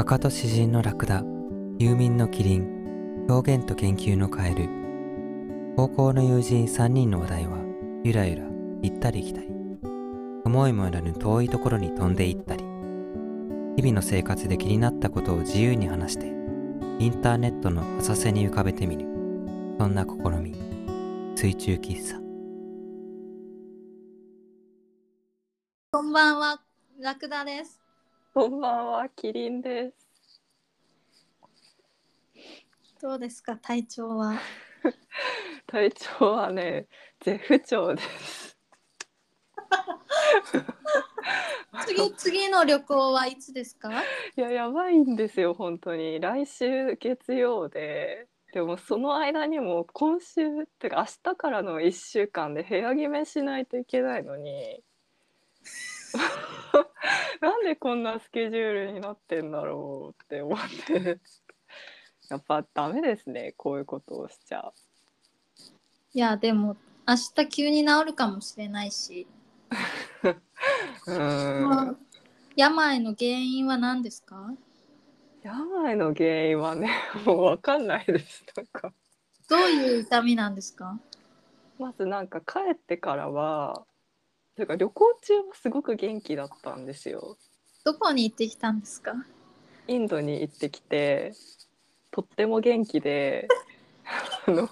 赤と詩人のラクダ遊民のキリン表現と研究のカエル。高校の友人3人の話題はゆらゆら行ったり来たり。思いもよらぬ遠いところに飛んでいったり。日々の生活で気になったことを自由に話してインターネットの浅瀬に浮かべてみる。そんな試み。水中喫茶。こんばんは、ラクダです。こんばんは、キリンです。どうですか、体調は？体調はね、絶不調です。次、次の旅行はいつですか？いや、やばいんですよ、本当に。来週月曜で。でも、その間にも、今週ってか、明日からの一週間で部屋決めしないといけないのに。なんでこんなスケジュールになってんだろうって思って。やっぱダメですね、こういうことをしちゃう。いや、でも、明日急に治るかもしれないし。うーん。病の原因は何ですか？病の原因はねもう分かんないですなんかどういう痛みなんですか？まずなんか帰ってからはというか旅行中はすごく元気だったんですよどこに行ってきたんですか？インドに行ってきてとっても元気で あの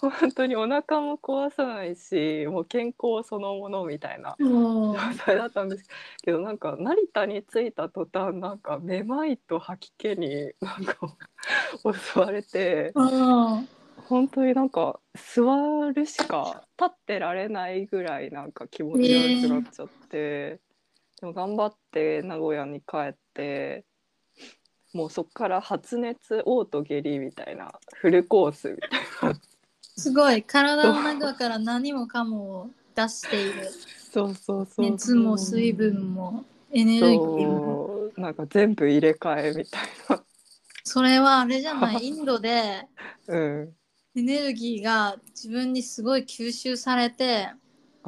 本当にお腹も壊さないしもう健康そのものみたいな。状態だったんですけどなんか成田に着いた途端なんかめまいと吐き気になんか 襲われて。うん。本当になんか座るしか立ってられないぐらいなんか気持ち悪くなっちゃって、でも頑張って名古屋に帰ってもうそっから発熱嘔吐下痢みたいなフルコースみたいなすごい、体の中から何もかもを出している。そうそうそう熱も水分もエネルギーも。なんか全部入れ替えみたいなそれはあれじゃない、インドで。うんエネルギーが自分にすごい吸収されて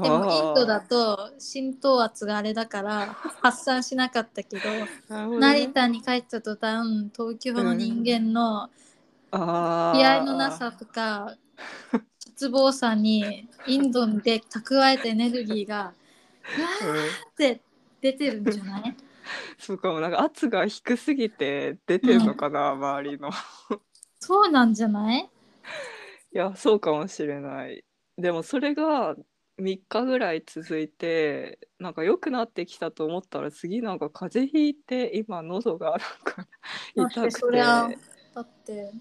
でもインドだと浸透圧があれだから発散しなかったけど成田に帰った途端東京の人間の気合のなさとか失望さにインドで蓄えたエネルギーがうわうんーって出てるんじゃない？そうかもなんか圧が低すぎて出てるのかな、周りの。そうなんじゃないい？やそうかもしれない。でもそれが3日ぐらい続いてなんか良くなってきたと思ったら次なんか風邪ひいて今喉がなんか痛くて。そりゃだって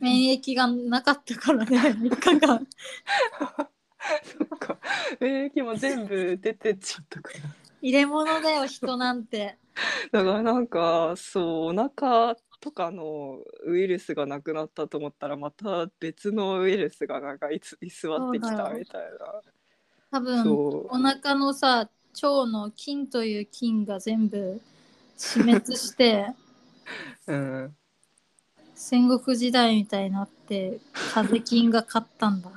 免疫がなかったからね 3日間。そっか。免疫も全部出てっちゃったから。入れ物だよ人なんて。だからなんかそうお腹とかのウイルスがなくなったと思ったらまた別のウイルスがなんかいつ居座ってきたみたいな。多分お腹のさ腸の菌という菌が全部死滅して うん。戦国時代みたいになって風邪菌が勝ったんだ。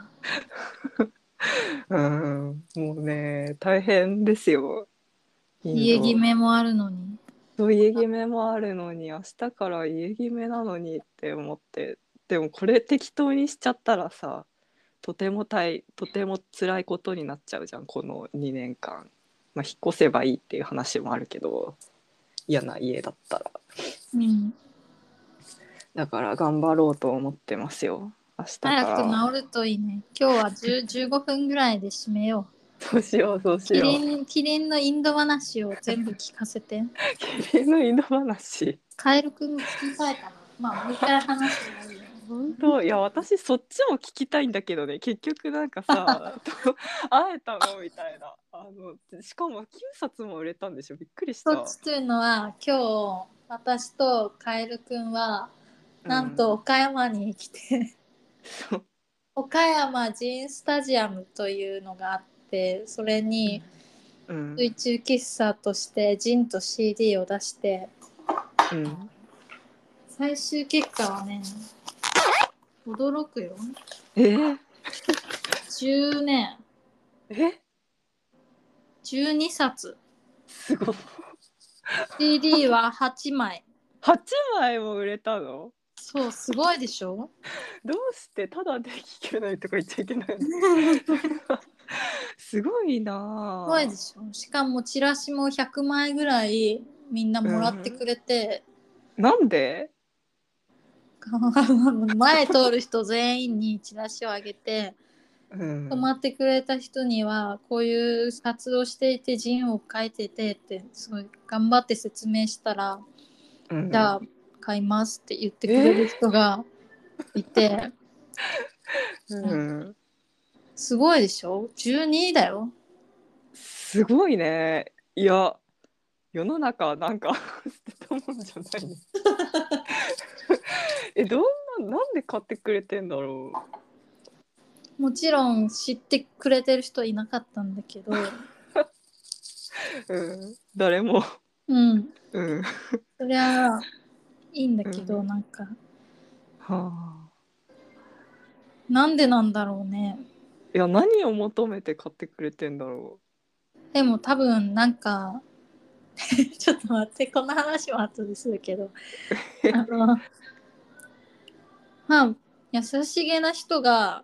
うん。もうね大変ですよ。家決めもあるのにそう家決めもあるのに明日から家決めなのにって思って。でもこれ適当にしちゃったらさとても大とても辛いことになっちゃうじゃんこの2年間、まあ、引っ越せばいいっていう話もあるけど。嫌な家だったら。うん。だから頑張ろうと思ってますよ。明日から。早く治るといいね。今日は10 15分ぐらいで締めよそうしようそうしよう。リンキリンのインド話を全部聞かせて。キリンのインド話？カエルくんも聞きたいかな。まあもう一回話してもいい。よ本当？いや私そっちも聞きたいんだけどね。結局なんかさ と会えたの？みたいな。あのしかも9冊も売れたんでしょ？びっくりした。そっちというのは今日私とカエルくんはなんと岡山に来て、そう。岡山ジーンスタジアムというのがあってそれにうん。水中喫茶としてジンと CD を出してうん。最終結果はね驚くよ。え？ー10年。え？12冊。すごい。CD は8枚。8枚も売れたの？そうすごいでしょ。どうしてただで聞けないとか言っちゃいけないの？すごいなすごいでしょ。しかもチラシも100枚ぐらいみんなもらってくれて、なんで？前通る人全員にチラシをあげてうん。泊まってくれた人にはこういう活動していてジンを書いててってすごい頑張って説明したら、うん。じゃあ買いますって言ってくれる人がいて、うんすごいでしょ？12だよ。すごいね。いや世の中はなんか 捨てたもんじゃないね えどんななんで買ってくれてんだろもちろん知ってくれてる人いなかったんだけど、う、うん、誰も。うん、うん。そりゃいいんだけど、うん。なんか。はあ。なんでなんだろうねいや何を求めて買ってくれてんだろでも多分なんか ちょっと待ってこの話は後でするけど。あのまあ優しげな人が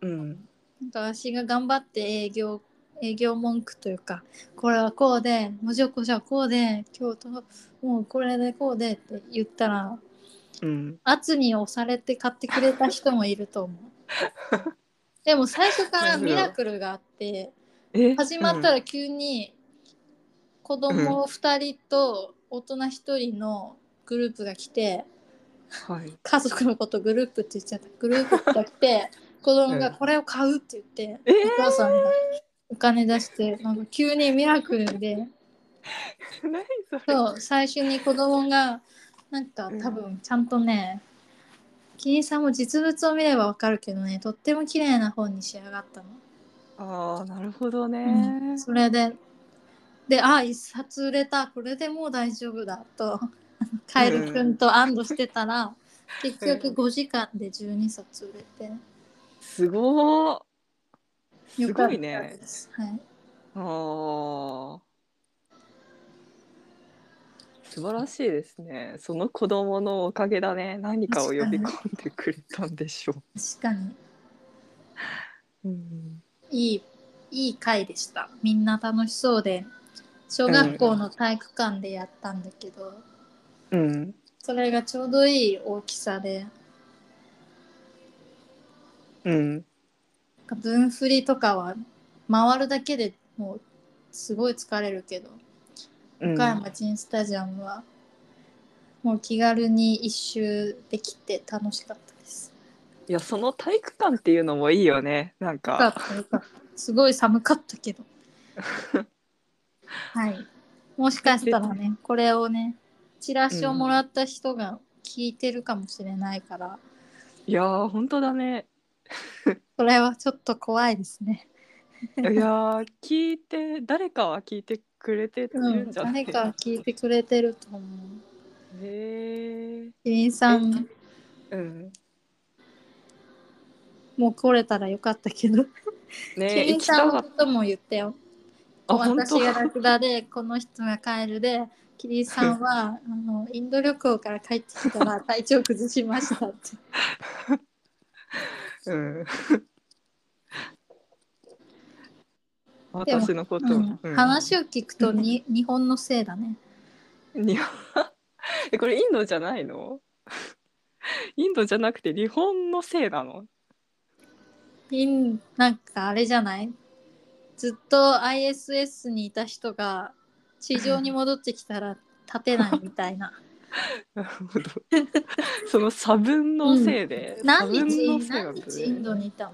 ううん。なんか私が頑張って営業営業文句というかこれはこうでもじょこじゃこうで今日ともうこれでこうでって言ったらうん。圧に押されて買ってくれた人もいると思う でも最初からミラクルがあってえ？始まったら急に子供2人と大人1人のグループが来てうんはい。家族のことグループって言っちゃった。グループが来て 子供がこれを買うって言って、え？ーお母さんがお金出してなんか急にミラクルで。何それ？そう最初に子供がなんかうん。多分ちゃんとねキリンさんも実物を見ればわかるけどねとっても綺麗な本に仕上がったの。ああなるほどね、うんそれでであ一冊売れた。これでもう大丈夫だと。カエルくんと安堵してたら、結局5時間で12冊売れて、すごー。すごいね。はい、あー素晴らしいですね。その子供のおかげだね。何かを呼び込んでくれたんでしょ確かに。う、うん、いいいい回でした。みんな楽しそうで。小学校の体育館でやったんだけど、うん、それがちょうどいい大きさで。うん、分振りとかは回るだけでもうすごい疲れるけど。うん岡山陣スタジアムはもう気軽に一周できて楽しかったです。いやその体育館っていうのもいいよねなんよか。すごい寒かったけど。はい。もしかしたらね、これをね、チラシをもらった人が聞いてるかもしれないから、いやー本当だね それはちょっと怖いですね。いやー聞いて誰かは聞いてくれてうん、るんじゃない？誰か聞いてくれてると思う。へえキリンさん、うんもう来れたらよかったけど、キねリンさんのことも言ったよ。私がラクダでこの人がカエルでキリンさんはあのインド旅行から帰ってきたら体調崩しましたって。うんでも私のこと、うん。うん。話を聞くとに日本のせいだね。日本？えこれインドじゃないの？インドじゃなくて日本のせいなの？インなんかあれじゃない？ずっと ISS にいた人が地上に戻ってきたら立てないみたいな。なるほど。その差分のせいで、差何分日何日インドにいたの？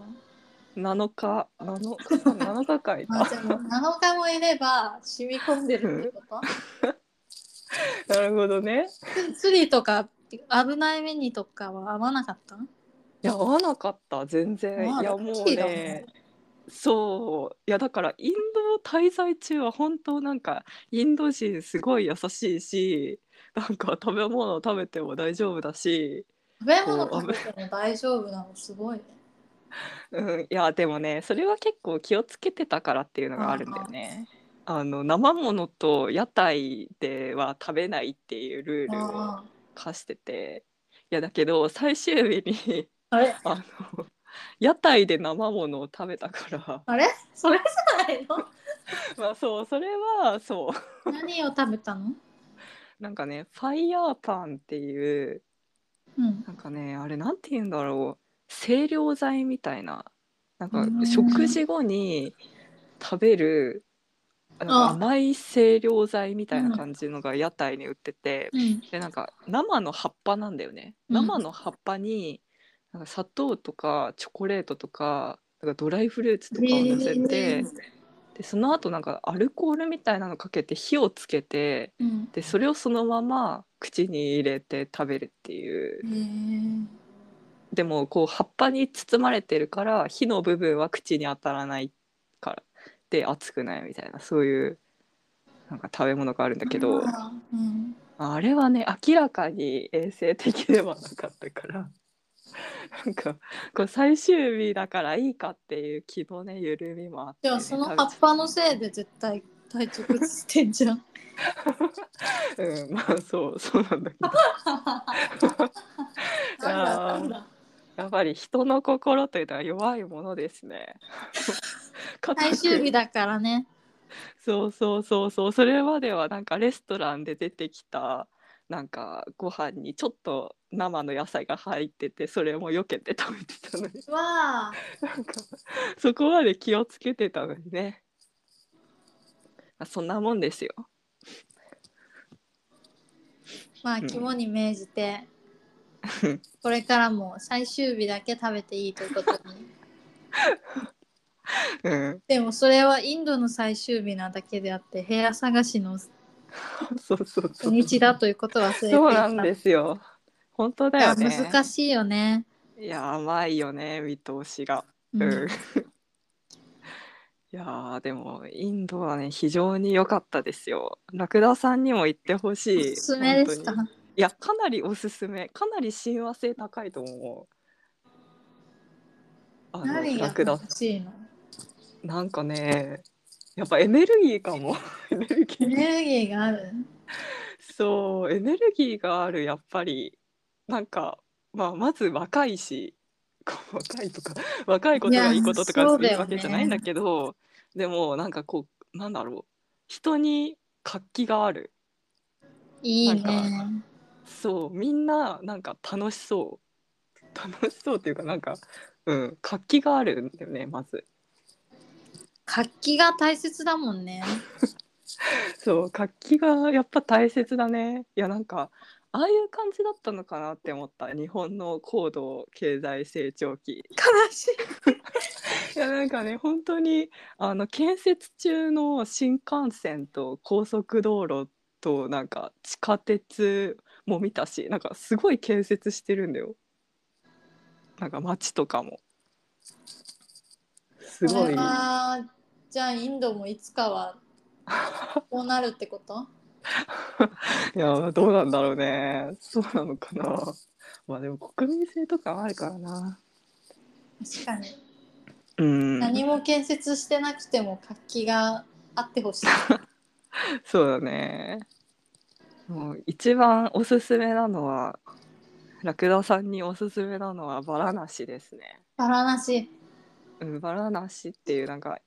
7日。7日か。7日間いあたでも7日もいれば染み込んでるってこと？なるほどね。釣りとか危ない目にとかは合わなかった？いや合わなかった。全然。まあいやもうね。ね。そう。いやだからインド滞在中は本当なんかインド人すごい優しいしなんか食べ物食べても大丈夫だし、食べ物食べても大丈夫なのすごいねうん、いやでもねそれは結構気をつけてたからっていうのがあるんだよね。あの生ものと屋台では食べないっていうルールをあ課してて。いやだけど最終日に あの屋台で生ものを食べたから。あれ？それじゃないの？まあそうそれはそう。何を食べたの？なんかねファイヤーパンっていう。うん。なんかねあれなんて言うんだろう清涼剤みたいななんかうん。食事後に食べる甘い清涼剤みたいな感じのが屋台に売ってて、うん。でなんか生の葉っぱなんだよね。うん。生の葉っぱになんか砂糖とかチョコレートとかなんかドライフルーツとかを乗せて、でその後なんかアルコールみたいなのかけて火をつけてうん。でそれをそのまま口に入れて食べるっていう。へえ。でもこう葉っぱに包まれてるから火の部分は口に当たらないからで熱くないみたいなそういうなんか食べ物があるんだけどうん。あれはね明らかに衛生的ではなかったからなんかこう最終日だからいいかっていう気のね緩みもあって、ね、でもその葉っぱのせいで絶対体調崩してんじゃん。うんまあそうそうなんだけどなんだなんだ。やっぱり人の心というのは弱いものですね。最終日だからね。そうそうそうそうそれまではなんかレストランで出てきたなんかご飯にちょっと生の野菜が入っててそれも避けて食べてたのにわあ。なんかそこまで気をつけてたのにねまあそんなもんですよまあうん肝に銘じて、これからも最終日だけ食べていいということに。うんでもそれはインドの最終日なだけであって部屋探しのそうそうそう土日だということは忘れていた。そうなんですよ本当だよね難しいよね。いや甘いよね見通しがうんうん いやーでもインドはね非常に良かったですよ。ラクダさんにも行ってほしい。おすすめですか本当にいやかなりおすすめ。かなり親和性高いと思う。あの何がラクダ欲しいの？なんかねやっぱエネルギーかも。エネルギー。エネルギーがある？そうエネルギーがあるやっぱりなんかまあまず若いし。こう若いとか 若いことがいいこととかいういやそうだよねわけじゃないんだけど、でもなんかこうなんだろう人に活気があるいいなね。そう。みんななんか楽しそう。楽しそうっていうかなんかうん。活気があるんだよねまず。活気が大切だもんね。そう。活気がやっぱ大切だね。いやなんかああいう感じだったのかなって思った。日本の高度経済成長期。悲しい。いやなんかね本当にあの建設中の新幹線と高速道路となんか地下鉄も見たしなんかすごい建設してるんだよ。なんか街とかも。すごい。はじゃあインドもいつかはこうなるってこと？いやどうなんだろうね。そうなのかな。まあでも国民性とかあるからな。確かに。うん。何も建設してなくても活気があってほしい。そうだね。もう一番おすすめなのは、ラクダさんにおすすめなのはバラナシですね。バラなし。うん、バラナシっていうなんか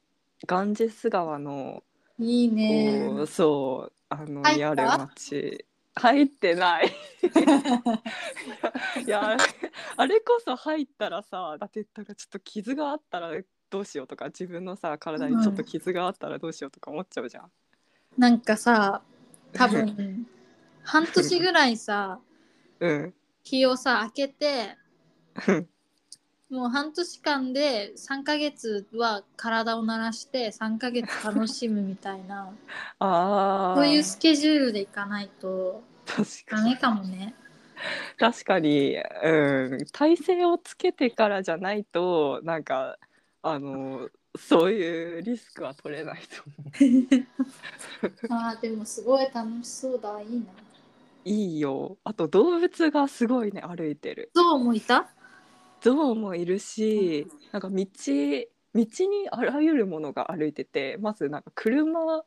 ガンジス川のいいこね。うそうあのにある町入ってない いやあれこそ入ったらさだってなんかちょっと傷があったらどうしようとか自分のさ体にちょっと傷があったらどうしようとか思っちゃうじゃん。なんかさ、多分 半年ぐらいさ、うん日をさ、開けて、うんもう半年間で3ヶ月は体を慣らして3ヶ月楽しむみたいな ああそういうスケジュールでいかないと確かにダメかもね。確かに、うん、体勢をつけてからじゃないとなんかあのそういうリスクは取れないと思う。あーでもすごい楽しそうだいいな。いいよ。あと動物がすごいね歩いてる。ゾウもいた？象もいるしなんか道道にあらゆるものが歩いててまずなんか車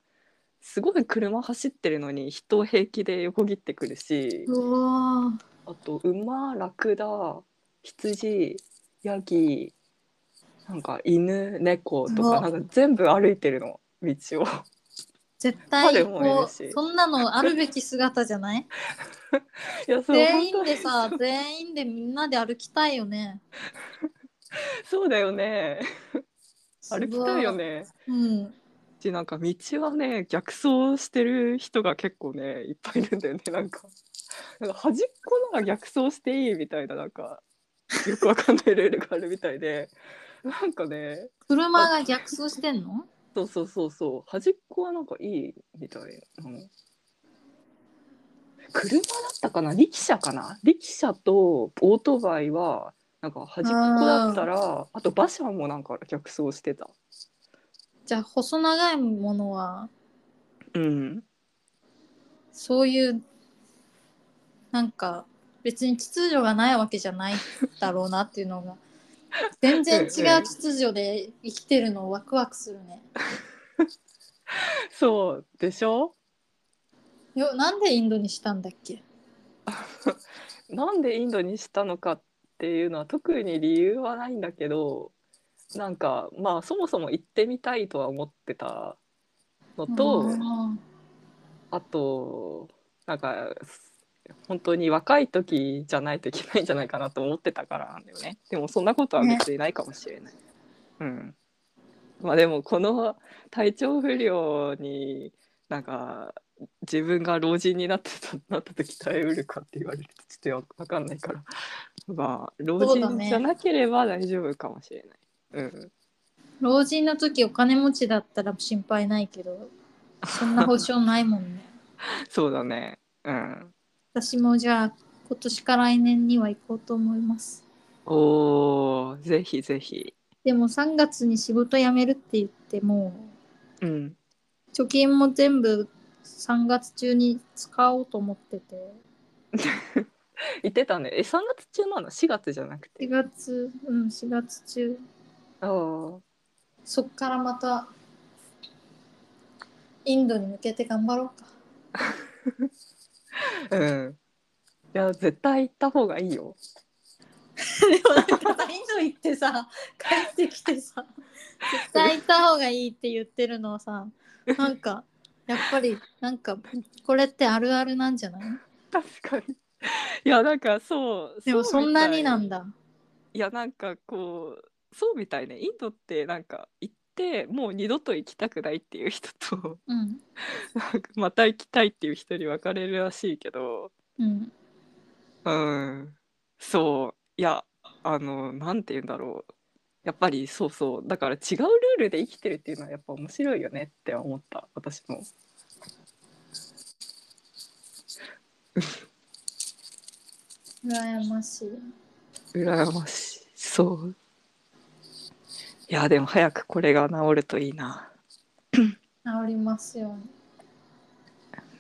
すごい車走ってるのに人を平気で横切ってくるしうわあと馬ラクダ羊ヤギなんか犬猫とかなんか全部歩いてるの道を絶対こうそんなのあるべき姿じゃない？全員でさ全員でみんなで歩きたいよね。そうだよね。歩きたいよね。うん。しなんか道はね逆走してる人が結構ねいっぱいいるんだよね。なんかなんか端っこなら逆走していいみたいななんかよくわかんないルールがあるみたいで。なんかね。車が逆走してんの？そうそうそうそう。端っこはなんかいいみたいなの。車だったかな？力車かな？力車とオートバイはなんか端っこだったらあと馬車もなんか逆走してた。じゃあ細長いものは？うん。そういうなんか別に秩序がないわけじゃないだろうなっていうのが全然違う秩序で生きてるのワクワクするね。そうでしょ？よなんでインドにしたんだっけ？なんでインドにしたのかっていうのは特に理由はないんだけどなんかまあそもそも行ってみたいとは思ってたのと、うん。あとなんか本当に若い時じゃないといけないんじゃないかなと思ってたからなんだよね。でもそんなことは別にないかもしれない、うん。まあでもこの体調不良になんか自分が老人になってたなった時耐えうるかって言われるとちょっと分かんないから。まあ老人じゃなければ大丈夫かもしれない、うん。老人の時お金持ちだったら心配ないけどそんな保証ないもんね。そうだね。うん私もじゃあ今年か来年には行こうと思います。おーぜひぜひ。でも3月に仕事辞めるって言ってもうん。貯金も全部3月中に使おうと思ってて。言ってたね。え3月中なの？4月じゃなくて。4月うん4月中。ああそっからまたインドに向けて頑張ろうか。うん。いや、絶対行った方がいいよ。でもなんかさインド行ってさ 帰ってきてさ絶対行った方がいいって言ってるのはさなんかやっぱりなんかこれってあるあるなんじゃない？確かに。いや、なんかそう。でもそんなになんだ。だ。いや、なんかこう、そうみたいね。インドってなんか行って、もう二度と行きたくないっていう人と、うん また行きたいっていう人に分かれるらしいけど、うんうん。そう。いや、あの、なんて言うんだろう。やっぱりそうそう。だから違うルールで生きてるっていうのはやっぱ面白いよねって思った、私も。羨ましい。羨ましいそういやでも早くこれが治るといいな。治りますよ。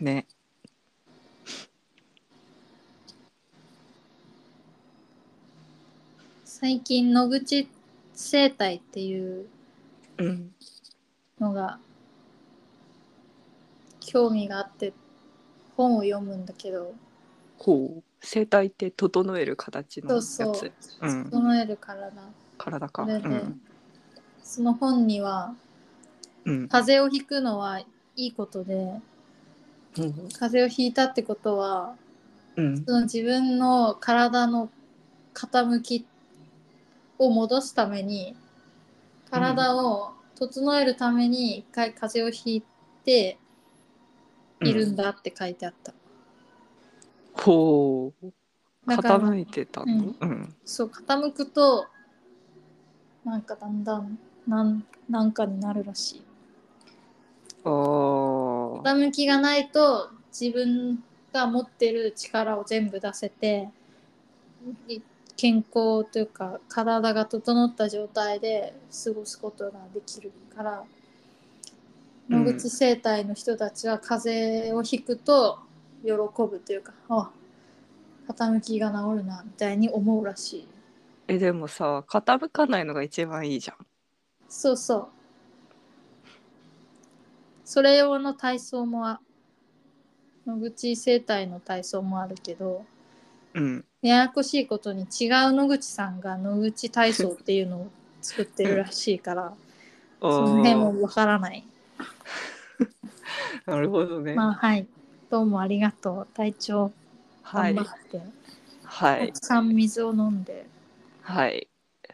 ね。最近野口生態っていううんのが興味があって本を読むんだけど。ほう。声帯って整える形のやつ。そうそう。うん、整える体。体か。それで、うんその本にはうん。風邪をひくのはいいことでうん。風邪をひいたってことはうん。その自分の体の傾きを戻すために体を整えるために一回風邪をひいているんだって書いてあった。ほう。傾いてたの？うん。そう傾くとなんかだんだんなんなんかになるらしい。あー。傾きがないと自分が持ってる力を全部出せてい健康というか体が整った状態で過ごすことができるからうん野口生態の人たちは風邪をひくと喜ぶというかあ傾きが治るなみたいに思うらしい。えでもさ傾かないのが一番いいじゃんそうそうそれ用の体操もあ野口生態の体操もあるけどうんややこしいことに違う野口さんが野口体操っていうのを作ってるらしいからその辺もわからない。なるほどね。まあはい。どうもありがとう。体調はい頑張って、はいたくさん水を飲んで。はい。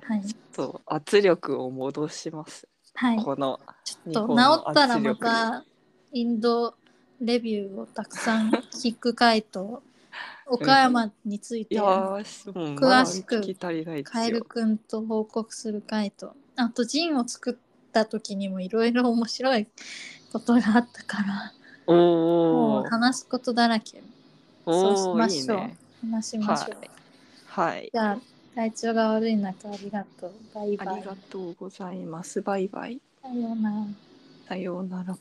はい。そう圧力を戻します。はい。このちょっと治ったらまたインドレビューをたくさん聞く回と岡山について詳しくカエルよ。くんと報告する回とあとジンを作った時にもいろいろ面白いことがあったからおもうお話すことだらけそうしましょういいね。話しましょう、はいはい。じゃあ体調が悪い中ありがとうバイバイありがとうございます。バイバイ。さようならさようなら。